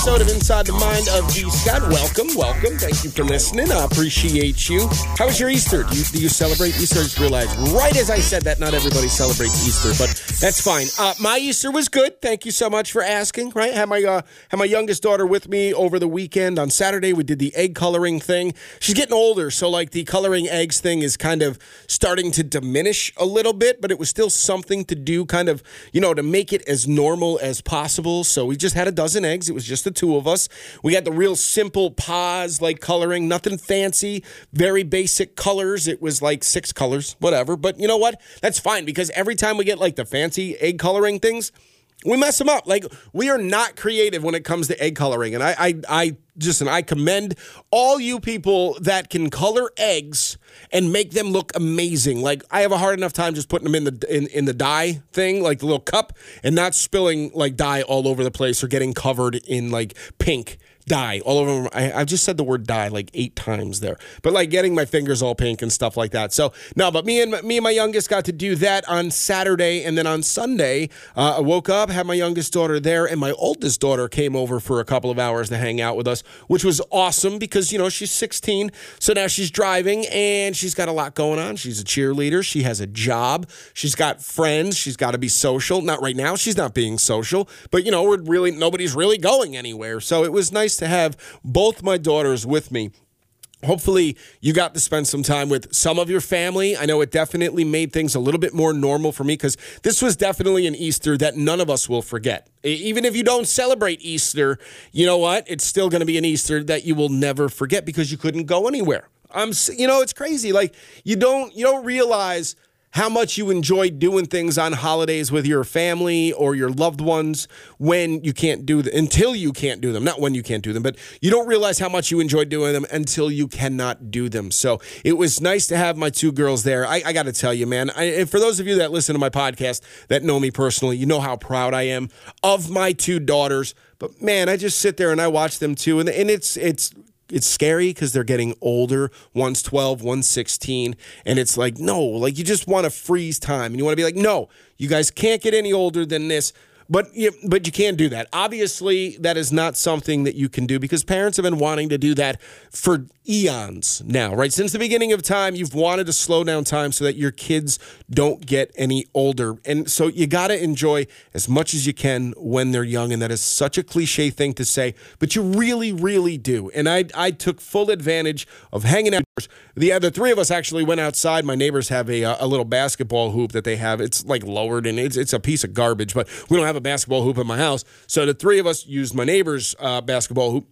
Episode of Inside the Mind of D. Scott. Welcome, welcome. Thank you for listening. I appreciate you. How was your Easter? Do you, do you celebrate Easter? I just realized right as I said that not everybody celebrates Easter, but that's fine. Uh, my Easter was good. Thank you so much for asking. Right, had my uh, had my youngest daughter with me over the weekend. On Saturday, we did the egg coloring thing. She's getting older, so like the coloring eggs thing is kind of starting to diminish a little bit, but it was still something to do, kind of you know, to make it as normal as possible. So we just had a dozen eggs. It was just the two of us. We had the real simple pause like coloring, nothing fancy, very basic colors. It was like six colors, whatever. But you know what? That's fine because every time we get like the fancy egg coloring things, we mess them up. Like we are not creative when it comes to egg coloring, and I, I, I just and I commend all you people that can color eggs and make them look amazing. Like I have a hard enough time just putting them in the in, in the dye thing, like the little cup, and not spilling like dye all over the place or getting covered in like pink dye all over. I, I just said the word die like eight times there, but like getting my fingers all pink and stuff like that. So no, but me and me and my youngest got to do that on Saturday, and then on Sunday, uh, I woke up, had my youngest daughter there, and my oldest daughter came over for a couple of hours to hang out with us, which was awesome because you know she's 16, so now she's driving and she's got a lot going on. She's a cheerleader, she has a job, she's got friends, she's got to be social. Not right now, she's not being social, but you know we're really nobody's really going anywhere, so it was nice to have both my daughters with me Hopefully, you got to spend some time with some of your family. I know it definitely made things a little bit more normal for me because this was definitely an Easter that none of us will forget. Even if you don't celebrate Easter, you know what? It's still going to be an Easter that you will never forget because you couldn't go anywhere. I'm, you know, it's crazy. Like you don't, you don't realize how much you enjoy doing things on holidays with your family or your loved ones when you can't do them until you can't do them. Not when you can't do them but you don't realize how much you enjoy doing them until you cannot do them. So it was nice to have my two girls there. I, I got to tell you man I, and for those of you that listen to my podcast that know me personally you know how proud i am of my two daughters. But man i just sit there and i watch them too and, and it's it's it's scary because they're getting older. One's 12, one's 16. And it's like, no, like you just want to freeze time. And you want to be like, no, you guys can't get any older than this. But you, but you can't do that. Obviously, that is not something that you can do because parents have been wanting to do that for eons now, right? Since the beginning of time, you've wanted to slow down time so that your kids don't get any older. And so you got to enjoy as much as you can when they're young. And that is such a cliche thing to say, but you really, really do. And I, I took full advantage of hanging out. The other three of us actually went outside. My neighbors have a, a little basketball hoop that they have. It's like lowered and it's, it's a piece of garbage, but we don't have a basketball hoop in my house. So the three of us used my neighbor's uh, basketball hoop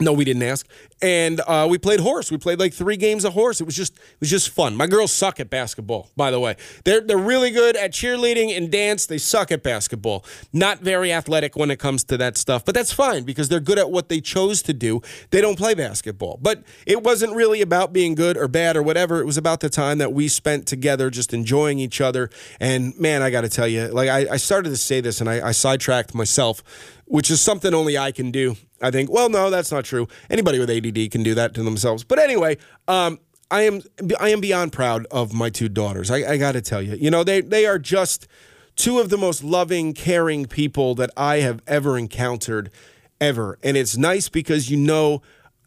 no, we didn't ask. And uh, we played horse. We played like three games of horse. It was just it was just fun. My girls suck at basketball, by the way. They're they're really good at cheerleading and dance. They suck at basketball. Not very athletic when it comes to that stuff, but that's fine because they're good at what they chose to do. They don't play basketball. But it wasn't really about being good or bad or whatever. It was about the time that we spent together just enjoying each other. And man, I got to tell you, like I, I, started to say this and I, I sidetracked myself which is something only I can do. I think, well, no, that's not true. Anybody with ADD can do that to themselves. But anyway, um, I am I am beyond proud of my two daughters. I, I got to tell you, you know, they they are just two of the most loving, caring people that I have ever encountered, ever. And it's nice because you know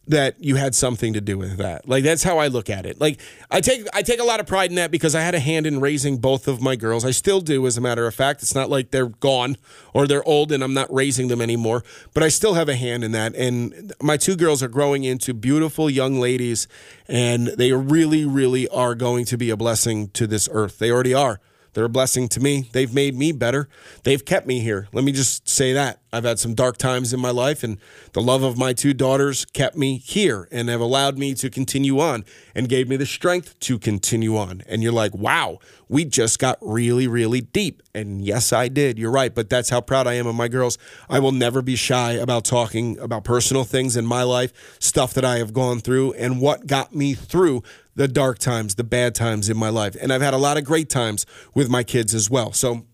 that you had something to do with that. Like that's how I look at it. Like I take I take a lot of pride in that because I had a hand in raising both of my girls. I still do as a matter of fact. It's not like they're gone or they're old and I'm not raising them anymore, but I still have a hand in that and my two girls are growing into beautiful young ladies and they really really are going to be a blessing to this earth. They already are. They're a blessing to me. They've made me better. They've kept me here. Let me just say that. I've had some dark times in my life, and the love of my two daughters kept me here and have allowed me to continue on and gave me the strength to continue on. And you're like, wow, we just got really, really deep. And yes, I did. You're right. But that's how proud I am of my girls. I will never be shy about talking about personal things in my life, stuff that I have gone through, and what got me through the dark times, the bad times in my life. And I've had a lot of great times with my kids as well. So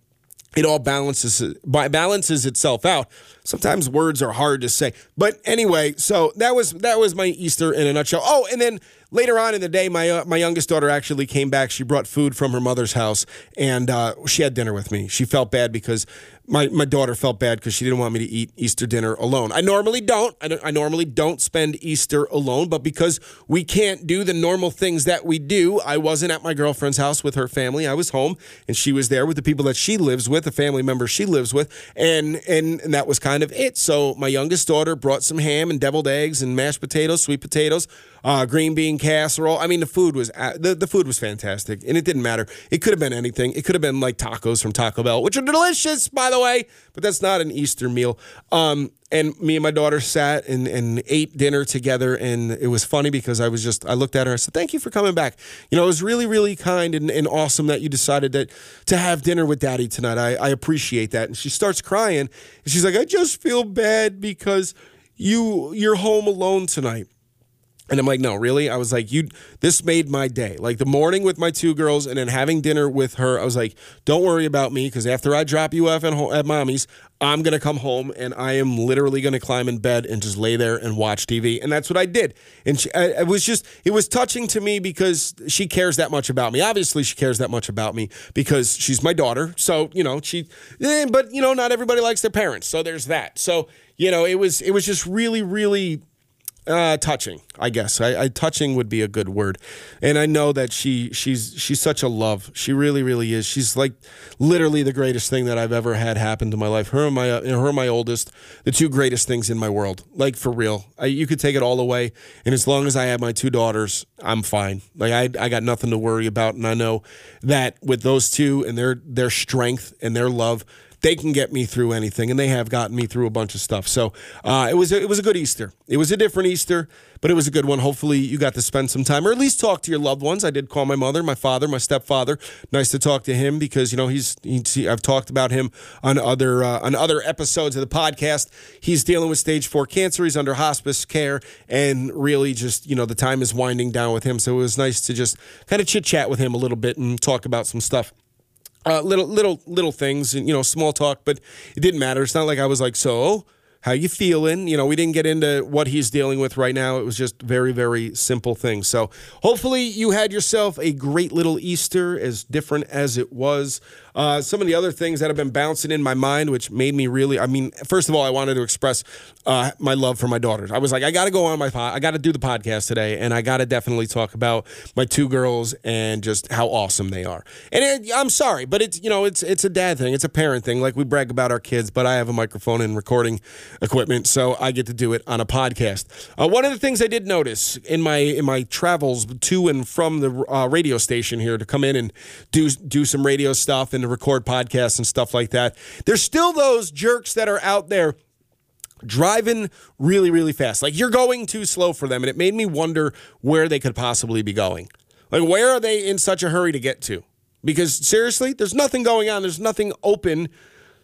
it all balances balances itself out. Sometimes words are hard to say. But anyway, so that was that was my Easter in a nutshell. Oh, and then later on in the day, my uh, my youngest daughter actually came back. She brought food from her mother's house, and uh, she had dinner with me. She felt bad because my, my daughter felt bad because she didn't want me to eat Easter dinner alone. I normally don't. I, don't. I normally don't spend Easter alone, but because we can't do the normal things that we do, I wasn't at my girlfriend's house with her family. I was home, and she was there with the people that she lives with, the family members she lives with, and and, and that was kind of it. So my youngest daughter brought some ham and deviled eggs and mashed potatoes, sweet potatoes uh, green bean casserole. I mean, the food was the, the food was fantastic, and it didn't matter. It could have been anything. It could have been like tacos from Taco Bell, which are delicious, by the way. But that's not an Easter meal. Um, and me and my daughter sat and, and ate dinner together, and it was funny because I was just I looked at her. I said, "Thank you for coming back." You know, it was really really kind and, and awesome that you decided that to have dinner with Daddy tonight. I, I appreciate that. And she starts crying, and she's like, "I just feel bad because." you you're home alone tonight and I'm like, no, really? I was like, you. This made my day. Like the morning with my two girls, and then having dinner with her. I was like, don't worry about me, because after I drop you off at, home, at mommy's, I'm gonna come home, and I am literally gonna climb in bed and just lay there and watch TV. And that's what I did. And she, I, it was just, it was touching to me because she cares that much about me. Obviously, she cares that much about me because she's my daughter. So you know, she. Eh, but you know, not everybody likes their parents, so there's that. So you know, it was, it was just really, really uh, touching, I guess. I, I, touching would be a good word, and I know that she she's she's such a love. She really, really is. She's like literally the greatest thing that I've ever had happen to my life. Her and my uh, her and my oldest, the two greatest things in my world. Like for real, I, you could take it all away, and as long as I have my two daughters, I'm fine. Like I I got nothing to worry about, and I know that with those two and their their strength and their love, they can get me through anything, and they have gotten me through a bunch of stuff. So uh, it was a, it was a good Easter. It was a different Easter, but it was a good one. Hopefully, you got to spend some time, or at least talk to your loved ones. I did call my mother, my father, my stepfather. Nice to talk to him because you know he's, he's I've talked about him on other uh, on other episodes of the podcast. He's dealing with stage four cancer. He's under hospice care, and really just you know the time is winding down with him. So it was nice to just kind of chit chat with him a little bit and talk about some stuff. Uh, little little little things and you know small talk but it didn't matter. It's not like i was like so how you feeling? You know we didn't get into what he's dealing with right now. It was just very very simple things. So hopefully you had yourself a great little easter as different as it was uh, some of the other things that have been bouncing in my mind which made me really i mean first of all i wanted to express uh, my love for my daughters. I was like i gotta go on my pod i gotta do the podcast today and i gotta definitely talk about my two girls and just how awesome they are. And it, i'm sorry but it's you know it's it's a dad thing. It's a parent thing. Like we brag about our kids but i have a microphone and recording equipment, so I get to do it on a podcast. Uh, one of the things I did notice in my in my travels to and from the uh, radio station here to come in and do do some radio stuff and to record podcasts and stuff like that, there's still those jerks that are out there driving really really fast. Like you're going too slow for them, and it made me wonder where they could possibly be going. Like where are they in such a hurry to get to? Because seriously, there's nothing going on. There's nothing open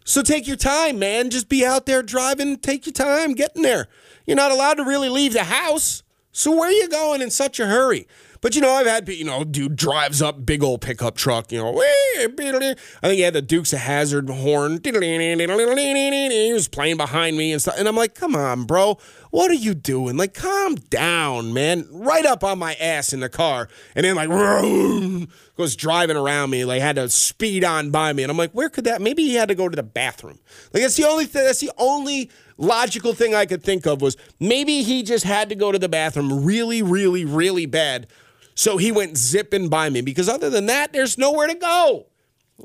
so take your time, man. Just be out there driving. Take your time getting there. You're not allowed to really leave the house. So where are you going in such a hurry? But you know, I've had you know, dude drives up big old pickup truck. You know, I think he had the Dukes of Hazzard horn. He was playing behind me and stuff, and I'm like, come on, bro, what are you doing? Like, calm down, man. Right up on my ass in the car, and then like goes driving around me, like had to speed on by me, and I'm like, where could that? Maybe he had to go to the bathroom. Like that's the only thing. That's the only logical thing I could think of was maybe he just had to go to the bathroom really, really, really bad so he went zipping by me because other than that, there's nowhere to go.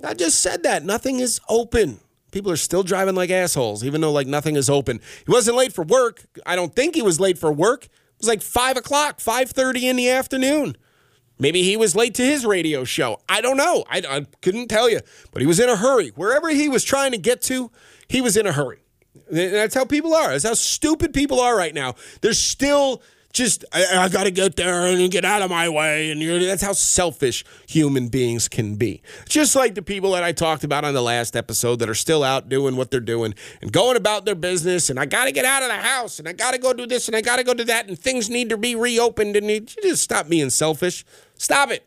I just said that. Nothing is open. People are still driving like assholes, even though like nothing is open. He wasn't late for work. I don't think he was late for work. It was like five o'clock, five thirty in the afternoon. Maybe he was late to his radio show. I don't know. I, I couldn't tell you. But he was in a hurry. Wherever he was trying to get to, he was in a hurry. That's how people are. That's how stupid people are right now. They're still just I, I got to get there and get out of my way, and that's how selfish human beings can be. Just like the people that I talked about on the last episode that are still out doing what they're doing and going about their business, and I got to get out of the house, and I got to go do this, and I got to go do that, and things need to be reopened, and you just stop being selfish. Stop it.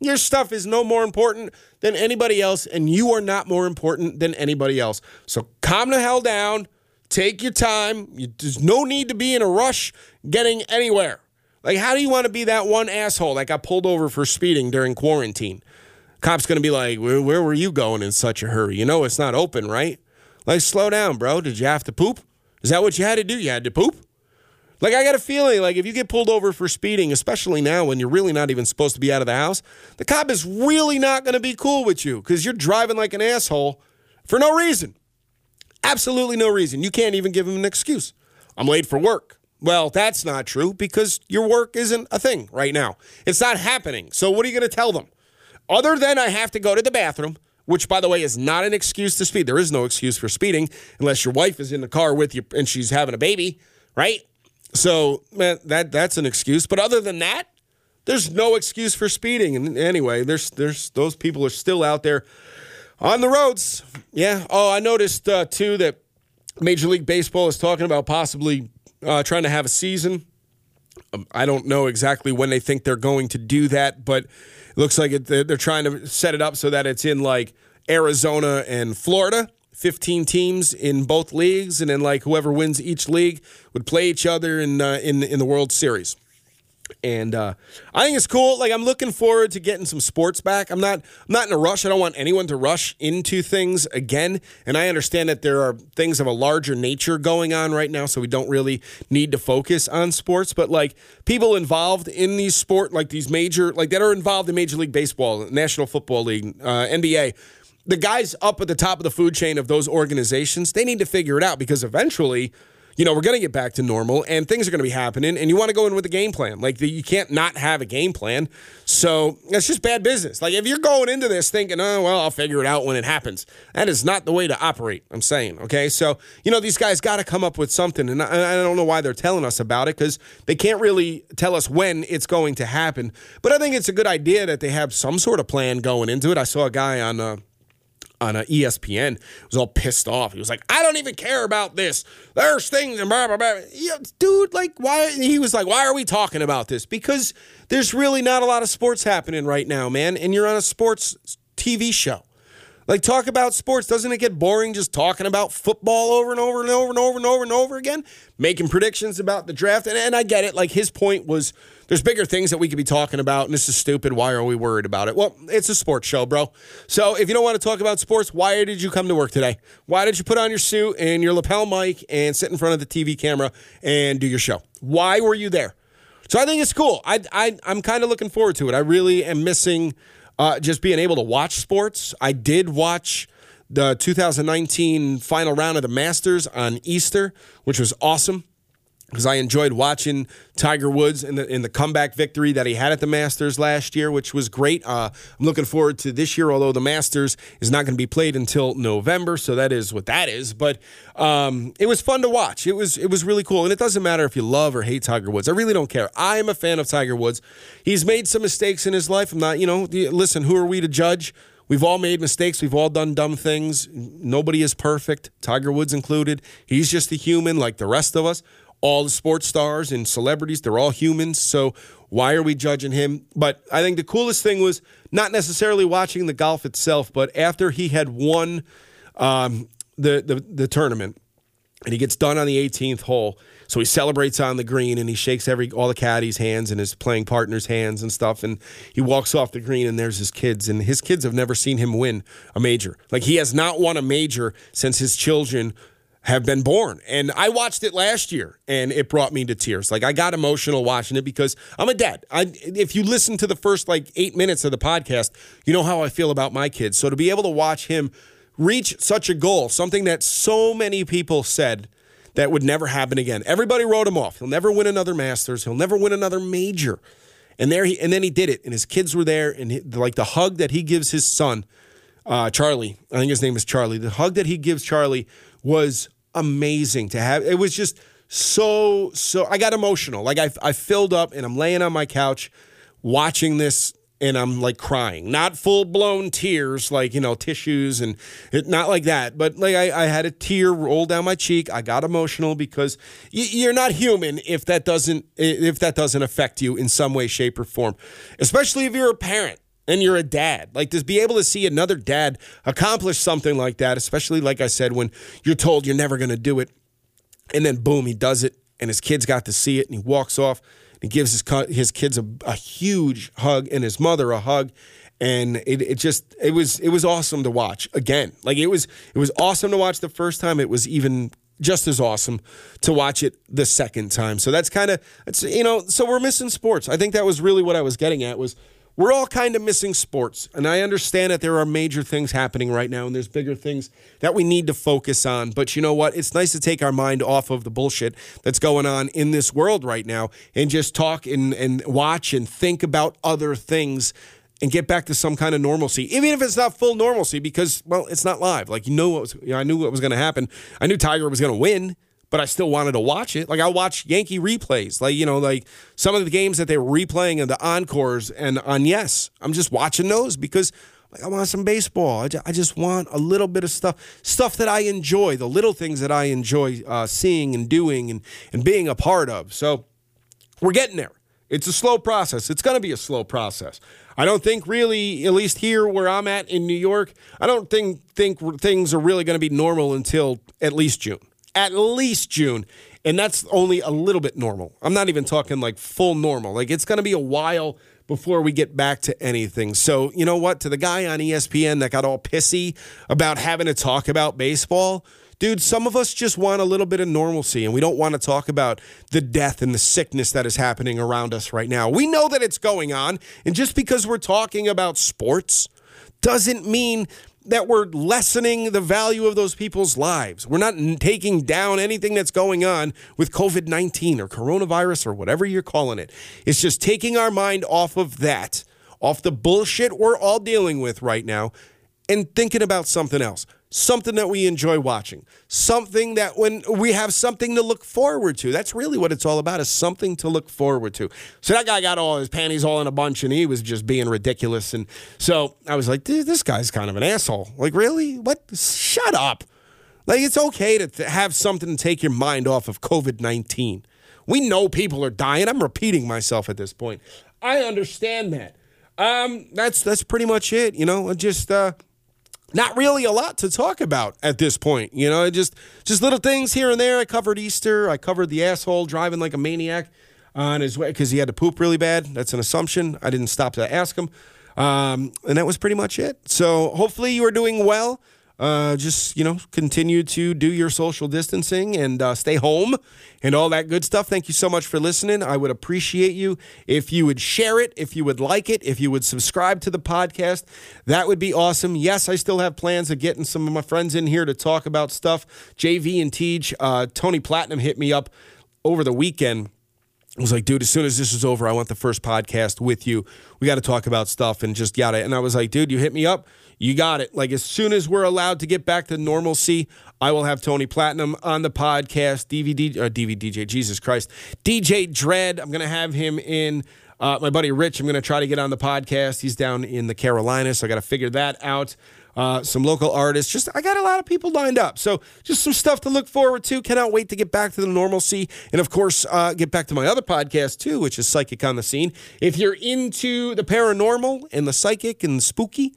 Your stuff is no more important than anybody else, and you are not more important than anybody else. So calm the hell down. Take your time. You, there's no need to be in a rush getting anywhere. Like, how do you want to be that one asshole that got pulled over for speeding during quarantine? Cop's going to be like, where, where were you going in such a hurry? You know it's not open, right? Like, slow down, bro. Did you have to poop? Is that what you had to do? You had to poop? Like, I got a feeling, like, if you get pulled over for speeding, especially now when you're really not even supposed to be out of the house, the cop is really not going to be cool with you because you're driving like an asshole for no reason. Absolutely no reason. You can't even give him an excuse. I'm late for work. Well, that's not true because your work isn't a thing right now. It's not happening. So, what are you going to tell them? Other than I have to go to the bathroom, which, by the way, is not an excuse to speed. There is no excuse for speeding unless your wife is in the car with you and she's having a baby, right? So man, that that's an excuse. But other than that, there's no excuse for speeding. And anyway, there's there's those people are still out there on the roads. Yeah. Oh, I noticed uh, too that Major League Baseball is talking about possibly uh, trying to have a season. Um, I don't know exactly when they think they're going to do that, but it looks like it, they're trying to set it up so that it's in like Arizona and Florida. 15 teams in both leagues, and then like whoever wins each league would play each other in uh, in in the World Series. And uh, I think it's cool. Like I'm looking forward to getting some sports back. I'm not I'm not in a rush. I don't want anyone to rush into things again. And I understand that there are things of a larger nature going on right now, so we don't really need to focus on sports. But like people involved in these sport, like these major, like that are involved in Major League Baseball, National Football League, uh, NBA the guys up at the top of the food chain of those organizations, they need to figure it out because eventually, you know, we're going to get back to normal and things are going to be happening and you want to go in with a game plan. Like the, you can't not have a game plan. So that's just bad business. Like if you're going into this thinking, oh, well, I'll figure it out when it happens. That is not the way to operate. I'm saying. Okay. So, you know, these guys got to come up with something. And I, I don't know why they're telling us about it because they can't really tell us when it's going to happen. But I think it's a good idea that they have some sort of plan going into it. I saw a guy on, uh, on a ESPN was all pissed off. He was like, I don't even care about this. There's things and blah, blah, blah. Yeah, dude, like, why? He was like, why are we talking about this? Because there's really not a lot of sports happening right now, man. And you're on a sports TV show. Like, talk about sports. Doesn't it get boring just talking about football over and over and over and over and over and over again? Making predictions about the draft. And, and I get it. Like, his point was there's bigger things that we could be talking about, and this is stupid. Why are we worried about it? Well, it's a sports show, bro. So if you don't want to talk about sports, why did you come to work today? Why did you put on your suit and your lapel mic and sit in front of the TV camera and do your show? Why were you there? So I think it's cool. I, I, I'm kind of looking forward to it. I really am missing – uh, just being able to watch sports. I did watch the 2019 final round of the Masters on Easter, which was awesome because I enjoyed watching Tiger Woods in the in the comeback victory that he had at the Masters last year, which was great. Uh, I'm looking forward to this year, although the Masters is not going to be played until November, so that is what that is. But um, it was fun to watch. It was it was really cool, and it doesn't matter if you love or hate Tiger Woods. I really don't care. I am a fan of Tiger Woods. He's made some mistakes in his life. I'm not, you know, listen. Who are we to judge? We've all made mistakes. We've all done dumb things. Nobody is perfect, Tiger Woods included. He's just a human like the rest of us all the sports stars and celebrities, they're all humans. So why are we judging him? But I think the coolest thing was not necessarily watching the golf itself, but after he had won um, the, the, the tournament and he gets done on the 18th hole. So he celebrates on the green and he shakes every all the caddies' hands and his playing partner's hands and stuff. And he walks off the green and there's his kids. And his kids have never seen him win a major. Like he has not won a major since his children have been born. And I watched it last year and it brought me to tears. Like I got emotional watching it because I'm a dad. I, if you listen to the first like eight minutes of the podcast, you know how I feel about my kids. So to be able to watch him reach such a goal, something that so many people said that would never happen again. Everybody wrote him off. He'll never win another Masters. He'll never win another major. And there he and then he did it, and his kids were there, and he, like the hug that he gives his son, uh, Charlie. I think his name is Charlie. The hug that he gives Charlie was amazing to have. It was just so so. I got emotional. Like I I filled up, and I'm laying on my couch watching this and I'm like crying, not full blown tears, like, you know, tissues and it, not like that, but like I, I, had a tear roll down my cheek. I got emotional because y- you're not human if that doesn't, if that doesn't affect you in some way, shape or form, especially if you're a parent and you're a dad. Like to be able to see another dad accomplish something like that, especially like I said, when you're told you're never going to do it. And then boom, he does it and his kids got to see it and he walks off and he gives his his kids a, a huge hug and his mother a hug and it, it just it was it was awesome to watch again like it was it was awesome to watch the first time it was even just as awesome to watch it the second time so that's kind of it's you know so we're missing sports i think that was really what i was getting at was we're all kind of missing sports. And I understand that there are major things happening right now and there's bigger things that we need to focus on. But you know what? It's nice to take our mind off of the bullshit that's going on in this world right now and just talk and, and watch and think about other things and get back to some kind of normalcy, even if it's not full normalcy, because well, it's not live. Like you know what was, you know, I knew what was going to happen. I knew Tiger was going to win but I still wanted to watch it. Like I watch Yankee replays, like you know, like some of the games that they were replaying and the encores and on Yes, I'm just watching those because like, I want some baseball. I just, I just, want a little bit of stuff, stuff that I enjoy, the little things that I enjoy uh, seeing and doing and and being a part of. So we're getting there. It's a slow process. It's going to be a slow process. I don't think really, at least here where I'm at in New York, I don't think think things are really going to be normal until at least June at least June. And that's only a little bit normal. I'm not even talking like full normal. Like it's going to be a while before we get back to anything. So, you know what? To the guy on ESPN that got all pissy about having to talk about baseball, dude, some of us just want a little bit of normalcy and we don't want to talk about the death and the sickness that is happening around us right now. We know that it's going on. And just because we're talking about sports, doesn't mean that we're lessening the value of those people's lives. We're not taking down anything that's going on with COVID 19 or coronavirus or whatever you're calling it. It's just taking our mind off of that, off the bullshit we're all dealing with right now, and thinking about something else something that we enjoy watching, something that when we have something to look forward to. That's really what it's all about is something to look forward to. So that guy got all his panties all in a bunch and he was just being ridiculous. And so I was like, this guy's kind of an asshole. Like, really? What? Shut up. Like, it's okay to have something to take your mind off of COVID 19. We know people are dying. I'm repeating myself at this point. I understand that. Um, that's that's pretty much it. You know, just uh, not really a lot to talk about at this point. You know, just just little things here and there. I covered Easter. I covered the asshole driving like a maniac on his way because he had to poop really bad. That's an assumption. I didn't stop to ask him. Um, and that was pretty much it. So hopefully you are doing well uh, just you know continue to do your social distancing and uh, stay home and all that good stuff. Thank you so much for listening. I would appreciate you. If you would share it if you would like it if you would subscribe to the podcast that would be awesome. Yes i still have plans of getting some of my friends in here to talk about stuff. Jv and teach uh, tony platinum hit me up over the weekend I was like, dude, as soon as this is over, I want the first podcast with you. We got to talk about stuff and just yada. And I was like, dude, you hit me up. You got it. Like as soon as we're allowed to get back to normalcy, I will have Tony Platinum on the podcast. DVD, uh, DVD, Jesus Christ, DJ Dread. I'm gonna have him in. Uh, my buddy Rich, I'm going to try to get on the podcast. He's down in the Carolinas, so I got to figure that out. Uh, some local artists. Just I got a lot of people lined up, so just some stuff to look forward to. Cannot wait to get back to the normalcy, and of course, uh, get back to my other podcast too, which is Psychic on the Scene. If you're into the paranormal and the psychic and the spooky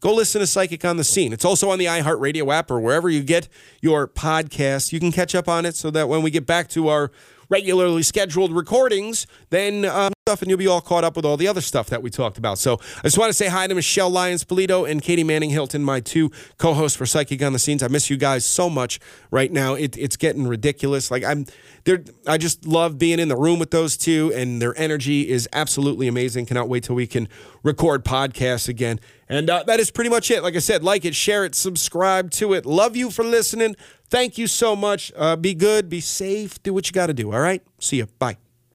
go listen to Psychic on the Scene. It's also on the iHeartRadio app or wherever you get your podcast. You can catch up on it so that when we get back to our regularly scheduled recordings, then um, stuff, and you'll be all caught up with all the other stuff that we talked about. So I just want to say hi to Michelle Lyons Polito and Katie Manning Hilton, my two co-hosts for Psychic on the Scenes. I miss you guys so much right now. It, it's getting ridiculous. Like I'm, there. I just love being in the room with those two, and their energy is absolutely amazing. Cannot wait till we can record podcasts again. And uh, that is pretty much it. Like I said, like it, share it, subscribe to it. Love you for listening. Thank you so much. Uh, be good, be safe, do what you got to do. All right. See you. Bye.